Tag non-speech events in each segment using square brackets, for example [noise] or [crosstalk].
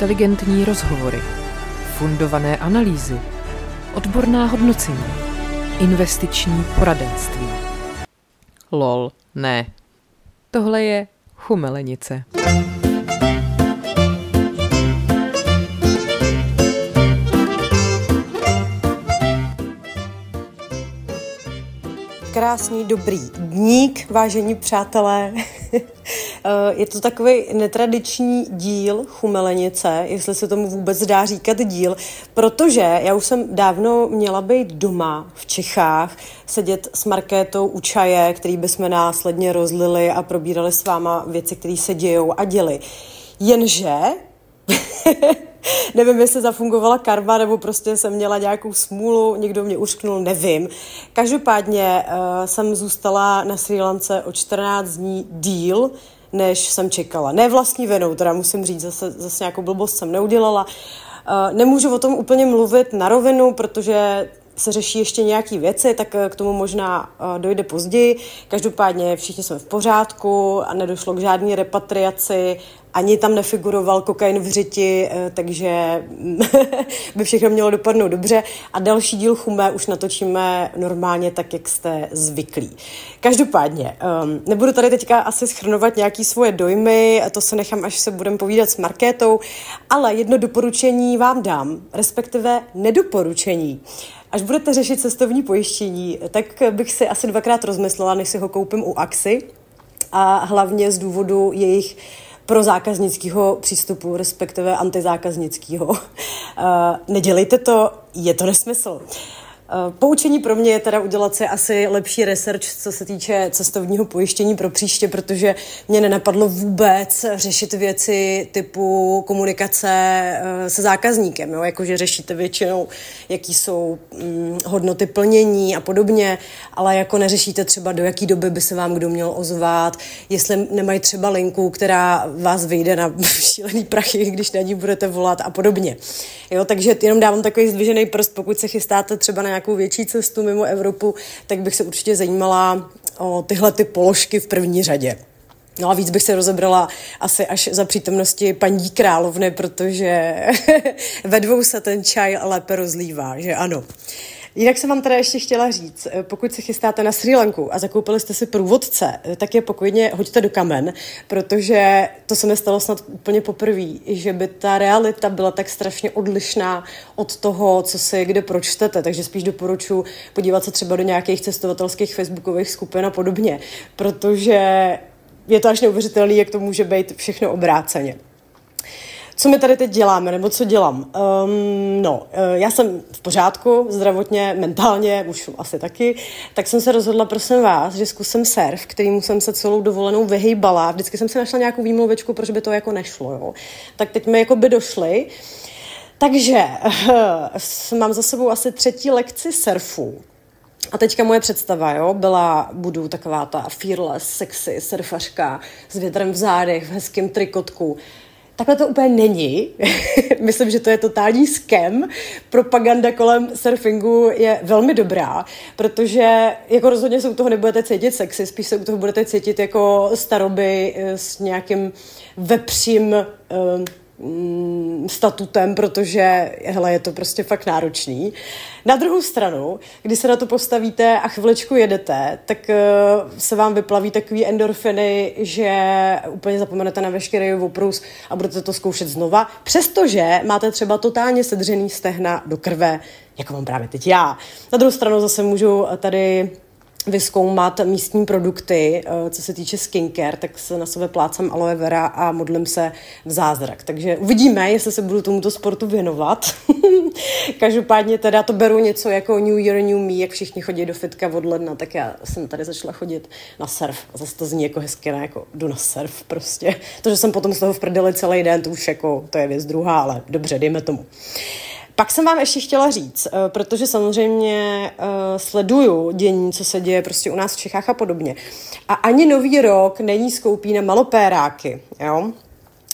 inteligentní rozhovory, fundované analýzy, odborná hodnocení, investiční poradenství. Lol, ne. Tohle je chumelenice. Krásný, dobrý dník, vážení přátelé. Eh, je to takový netradiční díl chumelenice, jestli se tomu vůbec dá říkat díl, protože já už jsem dávno měla být doma v Čechách, sedět s Markétou u čaje, který bychom následně rozlili a probírali s váma věci, které se dějou a děli. Jenže [laughs] nevím, jestli zafungovala karma, nebo prostě jsem měla nějakou smůlu, někdo mě uřknul, nevím. Každopádně uh, jsem zůstala na Sri Lance o 14 dní díl, než jsem čekala. Ne vlastní vinou, teda musím říct, zase, zase nějakou blbost jsem neudělala. Uh, nemůžu o tom úplně mluvit na rovinu, protože se řeší ještě nějaké věci, tak k tomu možná dojde později. Každopádně všichni jsme v pořádku a nedošlo k žádné repatriaci ani tam nefiguroval kokain v řiti, eh, takže [laughs] by všechno mělo dopadnout dobře. A další díl Chumé už natočíme normálně tak, jak jste zvyklí. Každopádně, um, nebudu tady teďka asi schrnovat nějaký svoje dojmy, to se nechám, až se budeme povídat s Markétou, ale jedno doporučení vám dám, respektive nedoporučení. Až budete řešit cestovní pojištění, tak bych si asi dvakrát rozmyslela, než si ho koupím u Axy a hlavně z důvodu jejich pro zákaznického přístupu, respektive antizákaznického. [laughs] Eh, nedělejte to, je to nesmysl. Eh, poučení pro mě je teda udělat si asi lepší research, co se týče cestovního pojištění pro příště, protože mě nenapadlo vůbec řešit věci typu komunikace eh, se zákazníkem, jo? jakože řešíte většinou, jaký jsou hm, hodnoty plnění a podobně, ale jako neřešíte třeba do jaký doby by se vám kdo měl ozvat, jestli nemají třeba linku, která vás vyjde na [laughs] šílený prachy, když na ní budete volat a podobně. Jo, takže jenom dávám takový zdvižený prst, pokud se chystáte třeba na nějakou větší cestu mimo Evropu, tak bych se určitě zajímala o tyhle ty položky v první řadě. No a víc bych se rozebrala asi až za přítomnosti paní královny, protože [laughs] ve dvou se ten čaj lépe rozlívá, že ano. Jinak jsem vám teda ještě chtěla říct, eh, pokud se chystáte na Sri Lanku a zakoupili jste si průvodce, eh, tak je pokojně hoďte do kamen, protože to se mi stalo snad úplně poprvé, že by ta realita byla tak strašně odlišná od toho, co si kde pročtete, takže spíš doporučuji podívat se třeba do nějakých cestovatelských facebookových skupin a podobně, protože je to až neuvěřitelné, jak to může být všechno obráceně co my tady teď děláme, nebo co dělám? Um, no, eh, já jsem v pořádku, zdravotně, mentálně, už asi taky, tak jsem se rozhodla, prosím vás, že zkusím surf, kterým jsem se celou dovolenou vyhejbala. Vždycky jsem si našla nějakou výmluvičku, proč by to jako nešlo, jo. Tak teď mi jako by došly. Takže uh, mám za sebou asi třetí lekci surfu. A teďka moje představa, jo, byla, budu taková ta fearless, sexy surfařka s větrem v zádech, v hezkém trikotku. Takhle to úplně není. [laughs] Myslím, že to je totální skem. Propaganda kolem surfingu je velmi dobrá, protože jako rozhodně se u toho nebudete cítit sexy, spíš se u toho budete cítit jako staroby eh, s nějakým vepřím Mm, statutem, protože hele, je to prostě fakt náročný. Na druhou stranu, když se na to postavíte a chviličku jedete, tak uh, se vám vyplaví takový endorfiny, že úplně zapomenete na veškerý oprus a budete to zkoušet znova, přestože máte třeba totálně sedřený stehna do krve, jako mám právě teď já. Na druhou stranu zase můžu tady vyskoumat místní produkty, eh, co se týče skincare, tak se na sebe plácám aloe vera a modlím se v zázrak. Takže uvidíme, jestli se budu tomuto sportu věnovat. [laughs] Každopádně teda to beru něco jako New Year, New Me, jak všichni chodí do fitka od ledna, tak já jsem tady začala chodit na surf. A zase to zní jako hezky, ne? Jako jdu na surf prostě. To, že jsem potom z toho v prdeli celý den, to už jako, to je věc druhá, ale dobře, dejme tomu. Uh, pak jsem vám ještě chtěla říct, eh, protože samozřejmě eh, sleduju dění, co se děje prostě u nás v Čechách a podobně. A ani nový rok není skoupí na malopéráky, jo?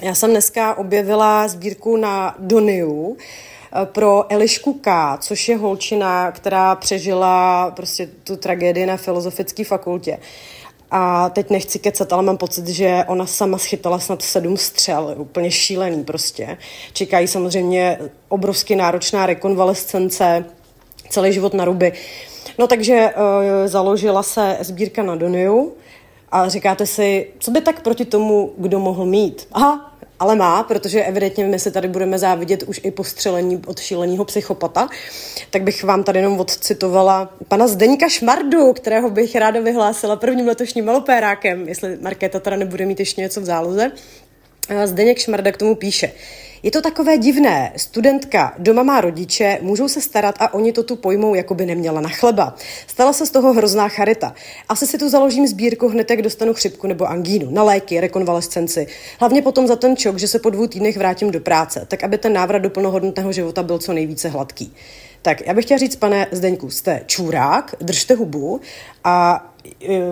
Já jsem dneska objevila sbírku na Doniu, eh, pro Elišku K., což je holčina, která přežila prostě tu tragédii na filozofické fakultě. A teď nechci kecat, ale mám pocit, že ona sama schytala snad sedm střel, úplně šílený prostě. Čekají samozřejmě obrovsky náročná rekonvalescence, celý život na ruby. No takže uh, založila se sbírka na Doniu a říkáte si, co by tak proti tomu, kdo mohl mít? Aha, ale má, protože evidentně my se tady budeme závidět už i postřelení od šíleného psychopata, tak bych vám tady jenom odcitovala pana Zdeňka Šmardu, kterého bych ráda vyhlásila prvním letošním malopérákem, jestli Markéta teda nebude mít ještě něco v záloze. Zdeněk Šmarda k tomu píše. Je to takové divné. Studentka doma má rodiče, můžou se starat a oni to tu pojmou, jako by neměla na chleba. Stala se z toho hrozná charita. Asi si tu založím sbírku hned, jak dostanu chřipku nebo angínu, na léky, rekonvalescenci. Hlavně potom za ten čok, že se po dvou týdnech vrátím do práce, tak aby ten návrat do plnohodnotného života byl co nejvíce hladký. Tak já bych chtěla říct, pane Zdeňku, jste čůrák, držte hubu a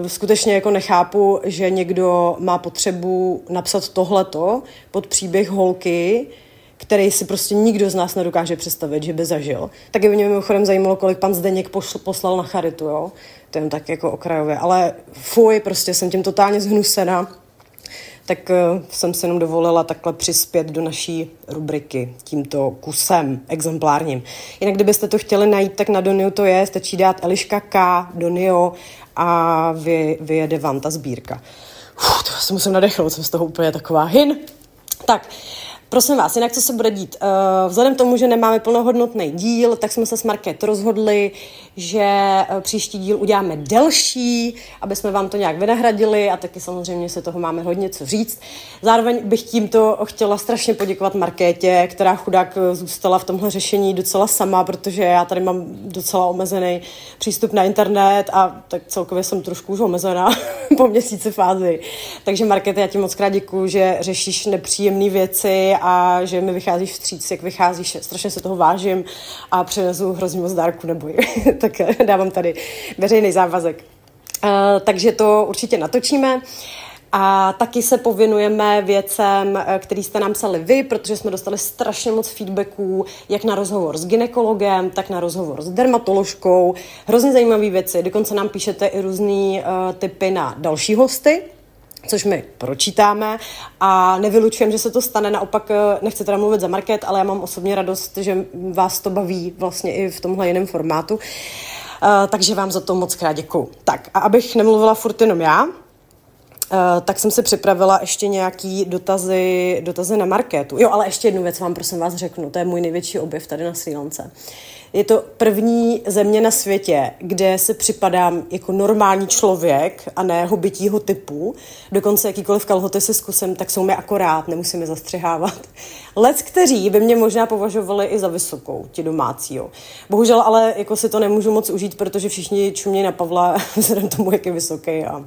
skutečně jako nechápu, že někdo má potřebu napsat tohleto pod příběh holky, který si prostě nikdo z nás nedokáže představit, že by zažil. Taky by mě mimochodem zajímalo, kolik pan Zdeněk poslal na charitu, jo? To je tak jako okrajově. Ale fuj, prostě jsem tím totálně zhnusena tak uh, jsem se jenom dovolila takhle přispět do naší rubriky tímto kusem exemplárním. Jinak, kdybyste to chtěli najít, tak na Donio to je, stačí dát Eliška K, Donio a vy, vyjede vám ta sbírka. Uf, to se musím nadechnout, jsem z toho úplně taková hin. Tak, Prosím vás, jinak co se bude dít? Uh, vzhledem k tomu, že nemáme plnohodnotný díl, tak jsme se s Market rozhodli, že uh, příští díl uděláme delší, aby jsme vám to nějak vynahradili a taky samozřejmě se toho máme hodně co říct. Zároveň bych tímto chtěla strašně poděkovat Markétě, která chudák eh, zůstala v tomhle řešení docela sama, protože já tady mám docela omezený přístup na internet a tak celkově jsem trošku už omezená [laughs] [laughs] po měsíci fázi. Takže Markéte, já ti moc krát děkuju, že řešíš nepříjemné věci a že mi vycházíš vstříc, jak vycházíš, strašně se toho vážím a přinezu hrozně moc dárku, neboj. [laughs] tak dávám tady veřejný závazek. Uh, takže to určitě natočíme. A taky se povinujeme věcem, eh, který jste nám psali vy, protože jsme dostali strašně moc feedbacků, jak na rozhovor s ginekologem, tak na rozhovor s dermatoložkou. Hrozně zajímavé věci. Dokonce nám píšete i různé uh, typy na další hosty, což my pročítáme a nevylučujem, že se to stane. Naopak eh, nechci teda mluvit za market, ale já mám osobně radost, že vás to baví vlastně i v tomhle jiném formátu. Uh, takže vám za to moc krát děkuju. Tak a abych nemluvila furt jenom já, tak jsem si připravila ještě nějaký dotazy, dotazy na marketu. Jo, ale ještě jednu věc vám prosím vás řeknu, to je můj největší objev tady na Sri Lance. Je to první země na světě, kde se připadám jako normální člověk a ne hobitího typu. Dokonce jakýkoliv kalhoty si zkusím, tak jsou mi akorát, nemusím je zastřihávat. Lec, kteří by mě možná považovali i za vysokou, ti domácí. Jo. Bohužel ale jako si to nemůžu moc užít, protože všichni čumějí na Pavla [laughs] vzhledem tomu, jak je vysoký a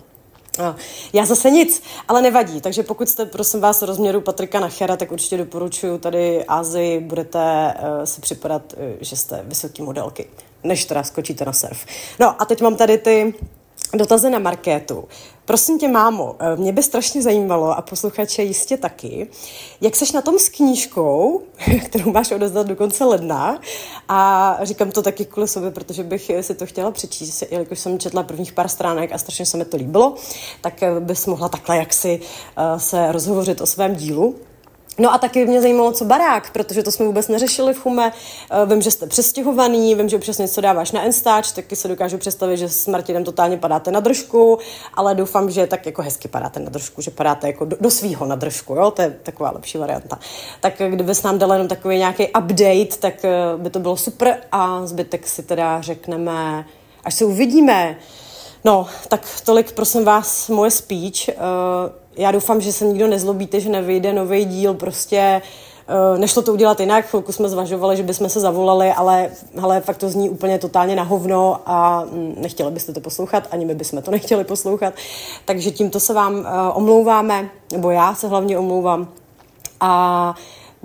já zase nic, ale nevadí. Takže pokud jste, prosím vás, rozměru Patrika Nachera, tak určitě doporučuji tady Ázii, budete uh, si připadat, uh, že jste vysoký modelky, než teda skočíte na surf. No a teď mám tady ty dotazy na marketu. Prosím tě, mámo, eh, mě by strašně zajímalo, a posluchače jistě taky, jak seš na tom s knížkou, [laughs] kterou máš odezdat do konce ledna. A říkám to taky kvůli sobě, protože bych si to chtěla přečíst, jelikož jsem četla prvních pár stránek a strašně se mi to líbilo, tak eh, bys mohla takhle jaksi eh, se rozhovořit o svém dílu. No a taky mě zajímalo, co barák, protože to jsme vůbec neřešili v Chume. Eh, vím, že jste přestěhovaný, vím, že přesně co dáváš na Instač, taky se dokážu představit, že s Martinem totálně padáte na držku, ale doufám, že tak jako hezky padáte na držku, že padáte jako do, do svýho na držku, jo, to je taková lepší varianta. Tak kdyby s nám dala jenom takový nějaký update, tak eh, by to bylo super a zbytek si teda řekneme, až se uvidíme. No, tak tolik prosím vás moje speech. Uh, já doufám, že se nikdo nezlobíte, že nevyjde nový díl, prostě uh, nešlo to udělat jinak, chvilku jsme zvažovali, že bychom se zavolali, ale hele, fakt to zní úplně totálně na hovno a mm, nechtěli byste to poslouchat, ani my bychom to nechtěli poslouchat, takže tímto se vám uh, omlouváme, nebo já se hlavně omlouvám a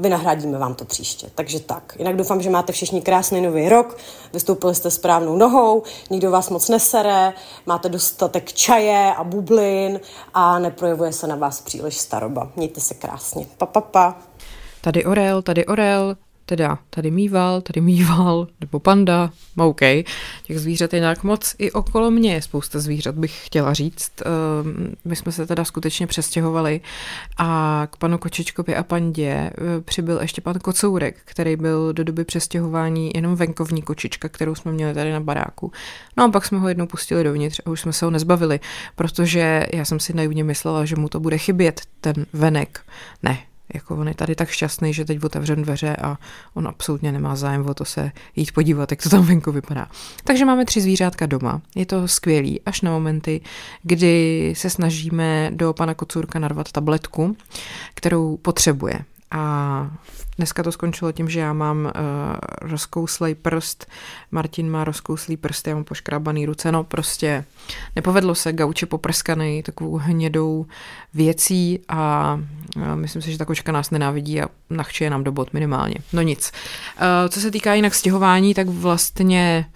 vynahradíme vám to příště. Takže tak. Jinak doufám, že máte všichni krásný nový rok, vystoupili jste správnou nohou, nikdo vás moc nesere, máte dostatek čaje a bublin a neprojevuje se na vás příliš staroba. Mějte se krásně. Pa, pa, pa. Tady Orel, tady Orel, teda tady mýval, tady mýval, nebo panda, OK, těch zvířat je nějak moc i okolo mě je spousta zvířat, bych chtěla říct. Ehm, my jsme se teda skutečně přestěhovali a k panu Kočičkovi a pandě eh, přibyl ještě pan Kocourek, který byl do doby přestěhování jenom venkovní kočička, kterou jsme měli tady na baráku. No a pak jsme ho jednou pustili dovnitř a už jsme se ho nezbavili, protože já jsem si naivně myslela, že mu to bude chybět, ten venek. Ne, jako on je tady tak šťastný, že teď otevřen dveře a on absolutně nemá zájem o to se jít podívat, jak to tam venku vypadá. Takže máme tři zvířátka doma. Je to skvělý, až na momenty, kdy se snažíme do pana kocůrka narvat tabletku, kterou potřebuje. A dneska to skončilo tím, že já mám uh, rozkouslej prst, Martin má rozkouslý prst, já mám poškrábaný ruce, no prostě nepovedlo se, gauče poprskaný takovou hnědou věcí a uh, myslím si, že ta kočka nás nenávidí a nachče nám do bod minimálně. No nic. Uh, co se týká jinak stěhování, tak vlastně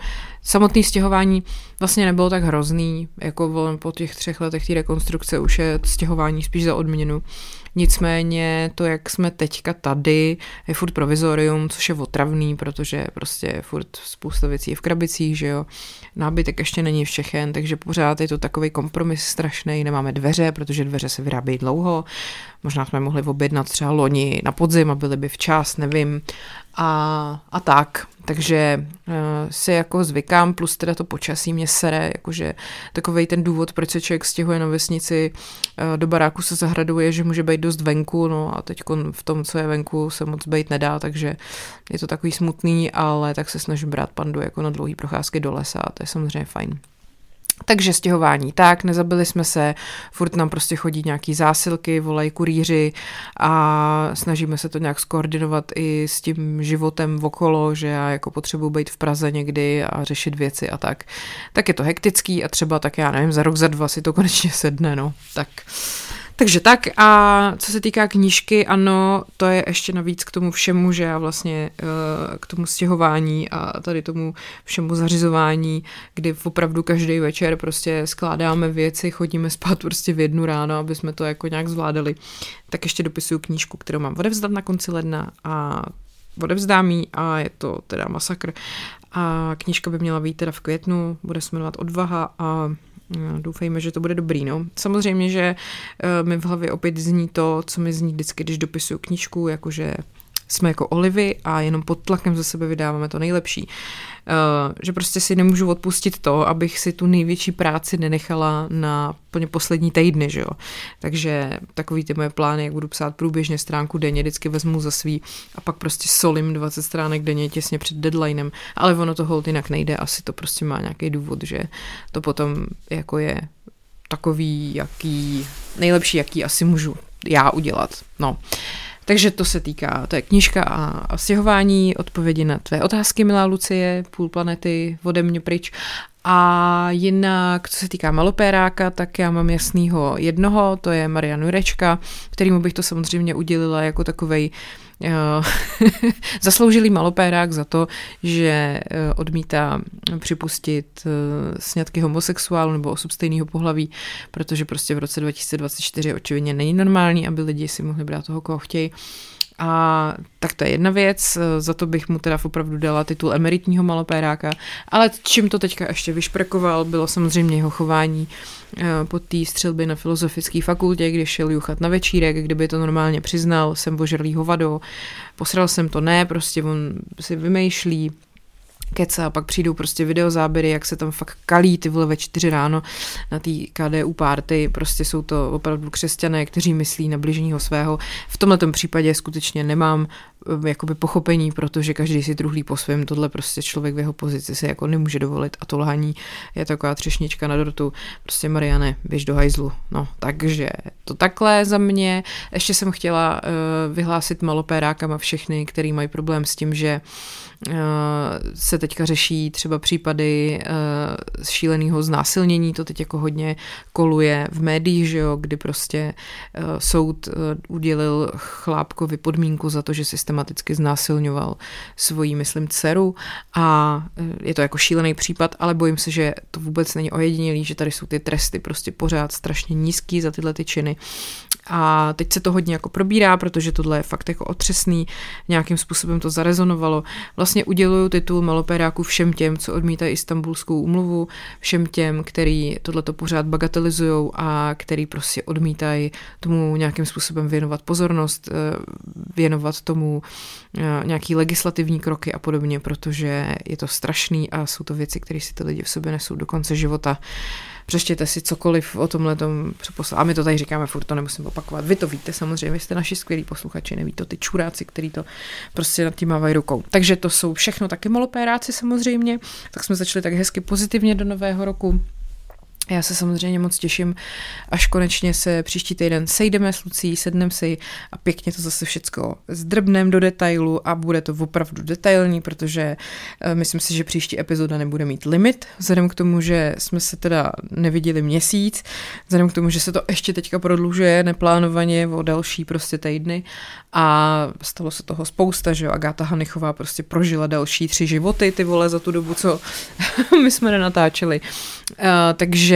samotné stěhování vlastně nebylo tak hrozný, jako po těch třech letech té rekonstrukce už je stěhování spíš za odměnu. Nicméně to, jak jsme teďka tady, je furt provizorium, což je otravný, protože prostě furt spousta věcí je v krabicích, že jo. Nábytek ještě není všechen, takže pořád je to takový kompromis strašný. Nemáme dveře, protože dveře se vyrábějí dlouho. Možná jsme mohli objednat třeba loni na podzim a byli by včas, nevím. A, a tak. Takže uh, si jako zvykám, plus teda to počasí mě sere, jakože takový ten důvod, proč se člověk stěhuje na vesnici uh, do baráku se zahraduje, že může být dost venku, no a teď v tom, co je venku, se moc být nedá, takže je to takový smutný, ale tak se snažím brát pandu jako na dlouhý procházky do lesa a to je samozřejmě fajn. Takže stěhování tak, nezabili jsme se, furt nám prostě chodí nějaký zásilky, volají kurýři a snažíme se to nějak skoordinovat i s tím životem okolo, že já jako potřebuji být v Praze někdy a řešit věci a tak. Tak je to hektický a třeba tak já nevím, za rok, za dva si to konečně sedne, no. Tak takže tak a co se týká knížky, ano, to je ještě navíc k tomu všemu, že já vlastně eh, k tomu stěhování a tady tomu všemu zařizování, kdy opravdu každý večer prostě skládáme věci, chodíme spát prostě v jednu ráno, aby jsme to jako nějak zvládali, tak ještě dopisuju knížku, kterou mám odevzdat na konci ledna a odevzdám jí a je to teda masakr. A knížka by měla být teda v květnu, bude se jmenovat Odvaha a Doufejme, že to bude dobrý. No. Samozřejmě, že eh, mi v hlavě opět zní to, co mi zní vždycky, když dopisuju knížku, jakože jsme jako olivy a jenom pod tlakem ze sebe vydáváme to nejlepší. Uh, že prostě si nemůžu odpustit to, abych si tu největší práci nenechala na plně poslední týdny, že jo. Takže takový ty moje plány, jak budu psát průběžně stránku denně, vždycky vezmu za svý a pak prostě solím 20 stránek denně těsně před deadlinem, ale ono to hold jinak nejde, asi to prostě má nějaký důvod, že to potom jako je takový, jaký, nejlepší, jaký asi můžu já udělat. No. Uh, takže to se týká, to je knížka a, a stěhování, odpovědi na tvé otázky, milá Lucie, půl planety ode mě pryč. A jinak, co se týká malopéráka, tak já mám jasného jednoho, to je Marian Jurečka, kterýmu bych to samozřejmě udělila jako takovej uh, [laughs] zasloužilý malopérák za to, že uh, odmítá připustit uh, sňatky homosexuálu nebo osob stejného pohlaví, protože prostě v roce 2024 očividně není normální, aby lidi si mohli brát toho, koho chtějí. A tak to je jedna věc, za to bych mu teda opravdu dala titul emeritního malopéráka, ale čím to teďka ještě vyšprekoval, bylo samozřejmě jeho chování eh, po té střelbě na filozofické fakultě, kdy šel juchat na večírek, kdyby to normálně přiznal, jsem božerlý hovado, posral jsem to, ne, prostě on si vymýšlí, keca a pak přijdou prostě videozáběry, jak se tam fakt kalí ty vole ve čtyři ráno na té KDU party, prostě jsou to opravdu křesťané, kteří myslí na bližního svého. V tomhle případě skutečně nemám jakoby pochopení, protože každý si truhlí po svém, tohle prostě člověk v jeho pozici si jako nemůže dovolit a to lhaní je taková třešnička na dortu, prostě Mariane, běž do hajzlu. No, takže to takhle za mě. Ještě jsem chtěla uh, vyhlásit malopérákama všechny, který mají problém s tím, že uh, se teďka řeší třeba případy uh, šíleného znásilnění, to teď jako hodně koluje v médiích, že jo, kdy prostě uh, soud uh, udělil chlápkovi podmínku za to, že systematicky znásilňoval svoji, myslím, dceru. A uh, je to jako šílený případ, ale bojím se, že to vůbec není ojedinělý, že tady jsou ty tresty prostě pořád strašně nízký za tyhle ty činy A teď se to hodně jako probírá, protože tohle je fakt jako otřesný, nějakým způsobem to zarezonovalo. Vlastně uděluju titul malopéráku všem těm, co odmítají istambulskou umluvu, všem těm, který tohleto pořád bagatelizují a který prostě odmítají tomu nějakým způsobem věnovat pozornost, eh, věnovat tomu eh, nějaký legislativní kroky a podobně, protože je to strašný a jsou to věci, které si ty lidi v sobě nesou do konce života přeštěte si cokoliv o tomhle tom A my to tady říkáme, furt to nemusím opakovat. Vy to víte samozřejmě, vy jste naši skvělí posluchači, neví to ty čuráci, který to prostě nad tím mávají rukou. Takže to jsou všechno taky molopéráci samozřejmě. Tak jsme začali tak hezky pozitivně do nového roku. Já se samozřejmě moc těším, až konečně se příští týden sejdeme s Lucí, sedneme si a pěkně to zase všecko zdrbneme do detailu a bude to opravdu detailní, protože uh, myslím si, že příští epizoda nebude mít limit, vzhledem k tomu, že jsme se teda neviděli měsíc, vzhledem k tomu, že se to ještě teďka prodlužuje neplánovaně o další prostě týdny a stalo se toho spousta, že Agáta Hanichová prostě prožila další tři životy, ty vole, za tu dobu, co [laughs] my jsme nenatáčeli. Uh, takže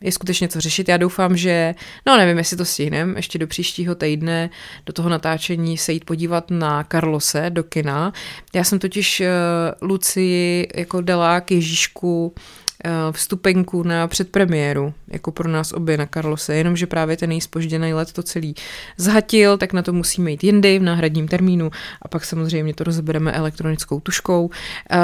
je skutečně co řešit. Já doufám, že, no nevím, jestli to stihnem, ještě do příštího týdne, do toho natáčení se jít podívat na Karlose do kina. Já jsem totiž uh, Lucii jako dala k Ježíšku vstupenku na předpremiéru, jako pro nás obě na Karlose, jenomže právě ten nejspožděný let to celý zhatil, tak na to musíme jít jindy v náhradním termínu a pak samozřejmě to rozebereme elektronickou tuškou. Eh,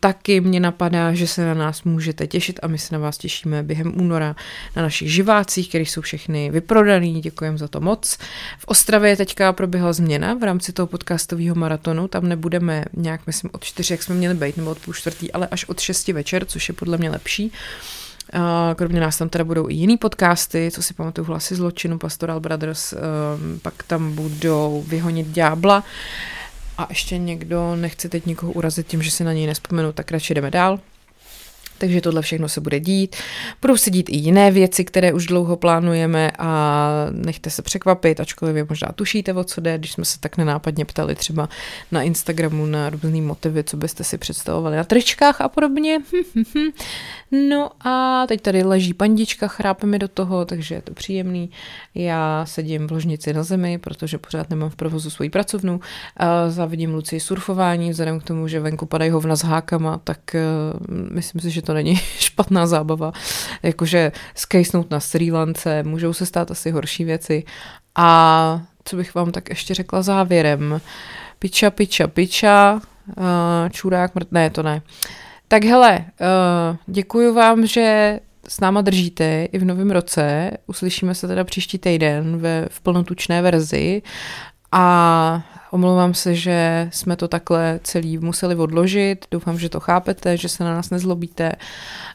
taky mě napadá, že se na nás můžete těšit a my se na vás těšíme během února na našich živácích, které jsou všechny vyprodaný, děkujeme za to moc. V Ostravě teďka proběhla změna v rámci toho podcastového maratonu, tam nebudeme nějak, myslím, od čtyři, jak jsme měli být, nebo od půl čtvrtý, ale až od šesti večer, což je podle mě lepší. Kromě nás tam teda budou i jiný podcasty, co si pamatuju, Hlasy zločinu, Pastoral Brothers, pak tam budou Vyhonit ďábla. A ještě někdo, nechci teď nikoho urazit tím, že si na něj nespomenu, tak radši jdeme dál takže tohle všechno se bude dít. Budou se dít i jiné věci, které už dlouho plánujeme a nechte se překvapit, ačkoliv vy možná tušíte, o co jde, když jsme se tak nenápadně ptali třeba na Instagramu na různý motivy, co byste si představovali na tričkách a podobně. [laughs] no a teď tady leží pandička, chrápe mi do toho, takže je to příjemný. Já sedím v ložnici na zemi, protože pořád nemám v provozu svoji pracovnu. A závidím Luci surfování, vzhledem k tomu, že venku padají hovna s hákama, tak uh, myslím si, že to to není [laughs] špatná zábava. Jakože skejsnout na Sri Lance, můžou se stát asi horší věci. A co bych vám tak ještě řekla závěrem? Piča, piča, piča, uh, čurák, mrt, ne, to ne. Tak hele, uh, děkuji vám, že s náma držíte i v novém roce. Uslyšíme se teda příští týden ve, v plnotučné verzi a Omlouvám se, že jsme to takhle celý museli odložit. Doufám, že to chápete, že se na nás nezlobíte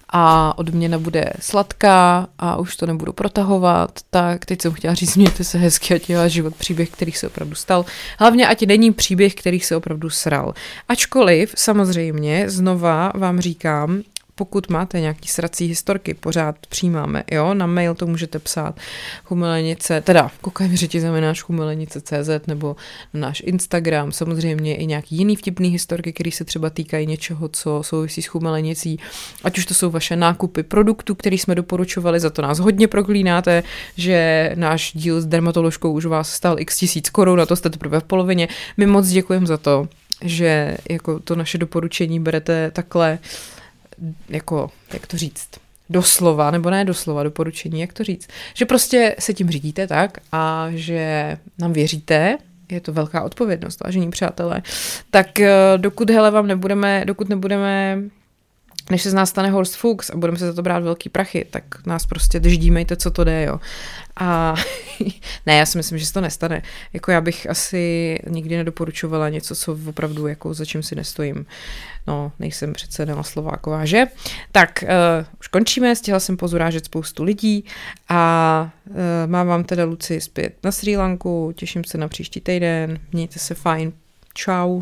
a odměna bude sladká a už to nebudu protahovat. Tak teď jsem chtěla říct, mějte se hezky a dělá život příběh, který se opravdu stal. Hlavně ať není příběh, který se opravdu sral. Ačkoliv samozřejmě znova vám říkám, pokud máte nějaký srací historky, pořád přijímáme, jo, na mail to můžete psát. Chumelenice, teda koukajme řeti znamenáš chumelenice.cz nebo na náš Instagram, samozřejmě i nějaký jiný vtipný historky, které se třeba týkají něčeho, co souvisí s chumelenicí, ať už to jsou vaše nákupy produktů, který jsme doporučovali, za to nás hodně proklínáte, že náš díl s dermatoložkou už vás stal x tisíc korun, a to jste teprve v polovině. My moc děkujeme za to, že jako to naše doporučení berete takhle jako, jak to říct, doslova, nebo ne doslova, doporučení, jak to říct, že prostě se tím řídíte tak a že nám věříte, je to velká odpovědnost, vážení přátelé, tak eh, dokud hele vám nebudeme, dokud nebudeme než se z nás stane Horst Fuchs a budeme se za to brát velký prachy, tak nás prostě drždímejte, co to jde, jo. A [laughs] ne, já si myslím, že se to nestane. Jako já bych asi nikdy nedoporučovala něco, co opravdu jako za čím si nestojím. No, nejsem přece Nela Slováková, že? Tak, uh, už končíme, stihla jsem pozurážet spoustu lidí a uh, mám vám teda Luci zpět na Sri Lanku, těším se na příští týden, mějte se fajn, čau.